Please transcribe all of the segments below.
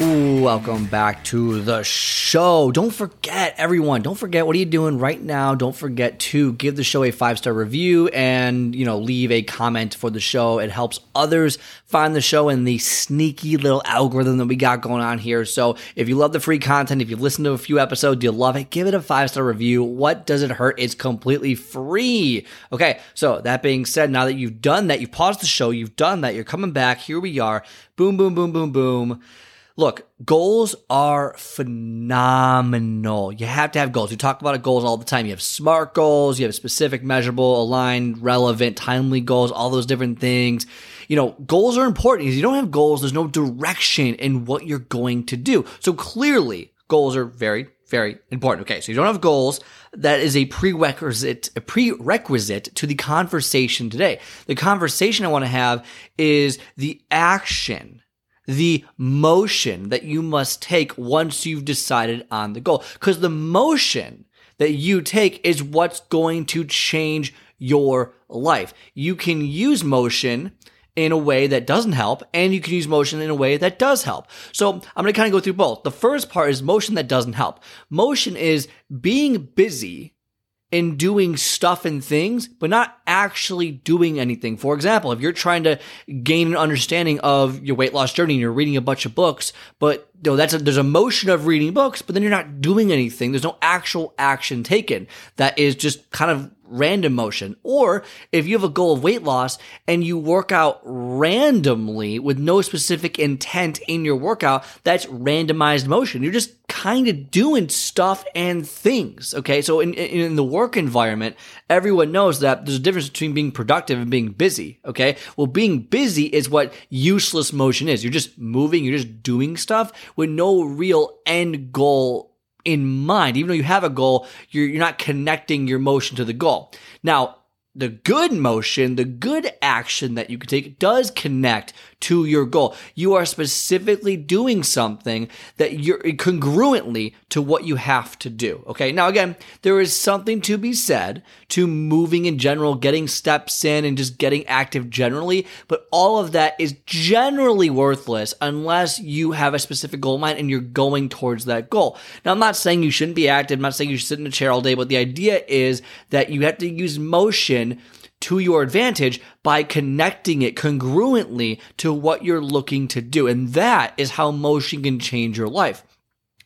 Welcome back to the show. Don't forget, everyone, don't forget what are you doing right now? Don't forget to give the show a five star review and, you know, leave a comment for the show. It helps others find the show and the sneaky little algorithm that we got going on here. So if you love the free content, if you've listened to a few episodes, you love it, give it a five star review. What does it hurt? It's completely free. Okay, so that being said, now that you've done that, you've paused the show, you've done that, you're coming back. Here we are. Boom, boom, boom, boom, boom. Look, goals are phenomenal. You have to have goals. We talk about goals all the time. You have smart goals, you have specific, measurable, aligned, relevant, timely goals, all those different things. You know, goals are important because you don't have goals, there's no direction in what you're going to do. So clearly, goals are very, very important. Okay, so you don't have goals. That is a prerequisite, a prerequisite to the conversation today. The conversation I want to have is the action the motion that you must take once you've decided on the goal. Because the motion that you take is what's going to change your life. You can use motion in a way that doesn't help, and you can use motion in a way that does help. So I'm to kind of go through both. The first part is motion that doesn't help. Motion is being busy in doing stuff and things, but not actually doing anything. For example, if you're trying to gain an understanding of your weight loss journey and you're reading a bunch of books, but you know, that's a, there's a motion of reading books, but then you're not doing anything. There's no actual action taken. That is just kind of random motion. Or if you have a goal of weight loss and you work out randomly with no specific intent in your workout, that's randomized motion. You're just kind of doing stuff and things. Okay. So in, in the work environment, everyone knows that there's a difference between being productive and being busy. Okay. Well, being busy is what useless motion is. You're just moving, you're just doing stuff with no real end goal in mind. Even though you have a goal, you're, you're not connecting your motion to the goal. Now, the good motion, the good action that you can take does connect to your goal. You are specifically doing something that you're congruently to what you have to do. Okay. Now, again, there is something to be said to moving in general, getting steps in and just getting active generally. But all of that is generally worthless unless you have a specific goal in mind and you're going towards that goal. Now, I'm not saying you shouldn't be active. I'm not saying you should sit in a chair all day, but the idea is that you have to use motion to your advantage by connecting it congruently to what you're looking to do. And that is how motion can change your life.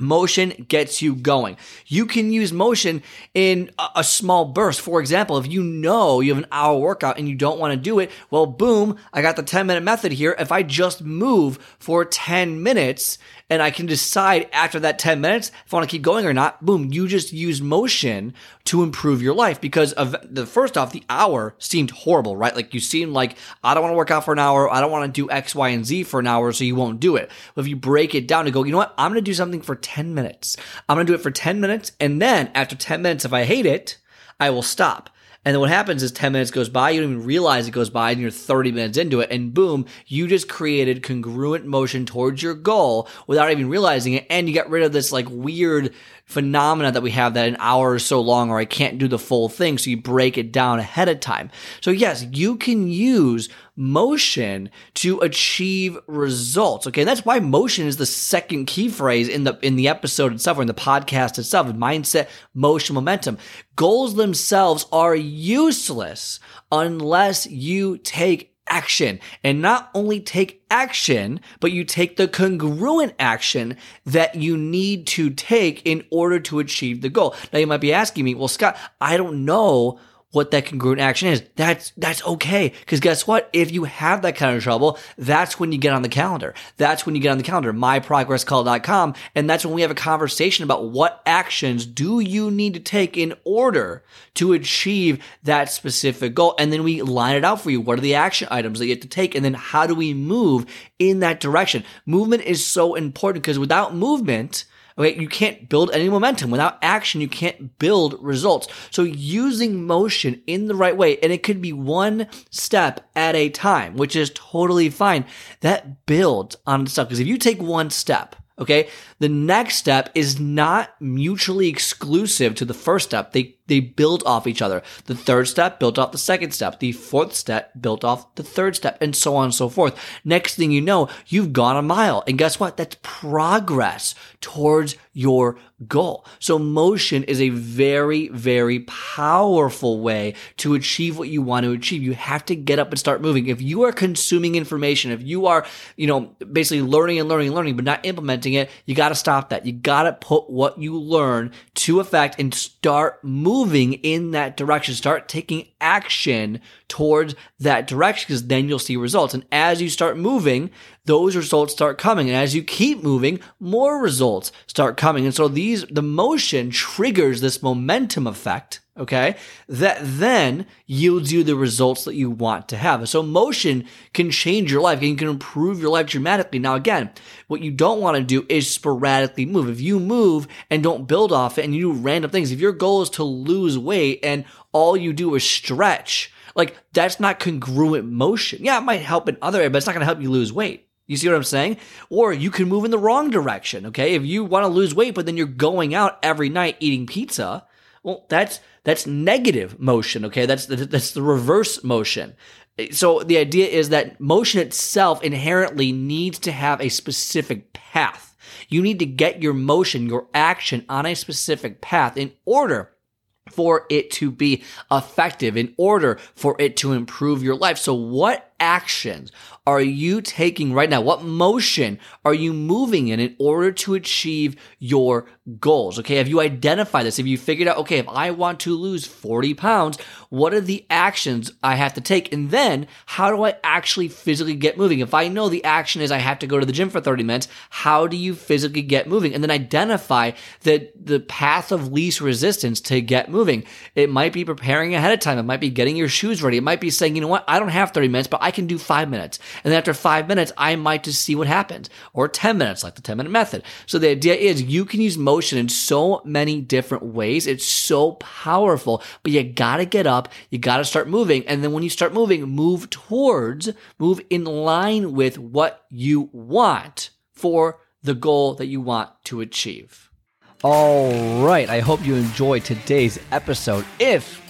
Motion gets you going. You can use motion in a, small burst. For example, if you know you have an hour workout and you don't want to do it, well, boom, I got the 10 minute method here. If I just move for 10 minutes and I can decide after that 10 minutes if I want to keep going or not. Boom, you just use motion to improve your life because of the first off, the hour seemed horrible, right? Like you seem like, I don't want to work out for an hour. I don't want to do X, Y, and Z for an hour. So you won't do it. But if you break it down and go, you know what? I'm going to do something for 10 minutes. I'm going to do it for 10 minutes. And then after 10 minutes, if I hate it, I will stop. And then what happens is 10 minutes goes by, you don't even realize it goes by, and you're 30 minutes into it, and boom, you just created congruent motion towards your goal without even realizing it. And you get rid of this like weird phenomena that we have that an hour is so long or I can't do the full thing. So you break it down ahead of time. So yes, you can use motion to achieve results. Okay. And that's why motion is the second key phrase in the, in the episode itself or in the podcast itself. Mindset, motion, momentum. Goals themselves are useless unless you take action and not only take action, but you take the congruent action that you need to take in order to achieve the goal. Now you might be asking me, well, Scott, I don't know what that congruent action is. That's, that's okay. Cause guess what? If you have that kind of trouble, that's when you get on the calendar. That's when you get on the calendar, myprogresscall.com. And that's when we have a conversation about what actions do you need to take in order to achieve that specific goal. And then we line it out for you. What are the action items that you have to take? And then how do we move in that direction? Movement is so important because without movement, Okay. You can't build any momentum. Without action, you can't build results. So using motion in the right way, and it could be one step at a time, which is totally fine. That builds on stuff. Because if you take one step, Okay. The next step is not mutually exclusive to the first step. They, they build off each other. The third step built off the second step. The fourth step built off the third step and so on and so forth. Next thing you know, you've gone a mile. And guess what? That's progress towards your goal. So motion is a very, very powerful way to achieve what you want to achieve. You have to get up and start moving. If you are consuming information, if you are, you know, basically learning and learning and learning, but not implementing it, you got to stop that. You got to put what you learn to effect and start moving in that direction. Start taking action towards that direction because then you'll see results. And as you start moving, those results start coming. And as you keep moving, more results start coming. And so these, the motion triggers this momentum effect. Okay. That then yields you the results that you want to have. So motion can change your life and can improve your life dramatically. Now, again, what you don't want to do is sporadically move. If you move and don't build off it and you do random things, if your goal is to lose weight and all you do is stretch, like that's not congruent motion. Yeah, it might help in other areas, but it's not going to help you lose weight. You see what I'm saying? Or you can move in the wrong direction. Okay. If you want to lose weight, but then you're going out every night eating pizza, well, that's, that's negative motion. Okay. That's the, that's the reverse motion. So the idea is that motion itself inherently needs to have a specific path. You need to get your motion, your action on a specific path in order for it to be effective, in order for it to improve your life. So what actions are you taking right now? What motion are you moving in in order to achieve your goals? Okay. Have you identified this? Have you figured out, okay, if I want to lose 40 pounds, what are the actions I have to take? And then how do I actually physically get moving? If I know the action is I have to go to the gym for 30 minutes, how do you physically get moving? And then identify the, the path of least resistance to get moving. It might be preparing ahead of time. It might be getting your shoes ready. It might be saying, you know what? I don't have 30 minutes, but I can do five minutes. And then after five minutes, I might just see what happens or 10 minutes, like the 10 minute method. So the idea is you can use motion in so many different ways. It's so powerful, but you gotta get up. You gotta start moving. And then when you start moving, move towards, move in line with what you want for the goal that you want to achieve. All right. I hope you enjoyed today's episode. If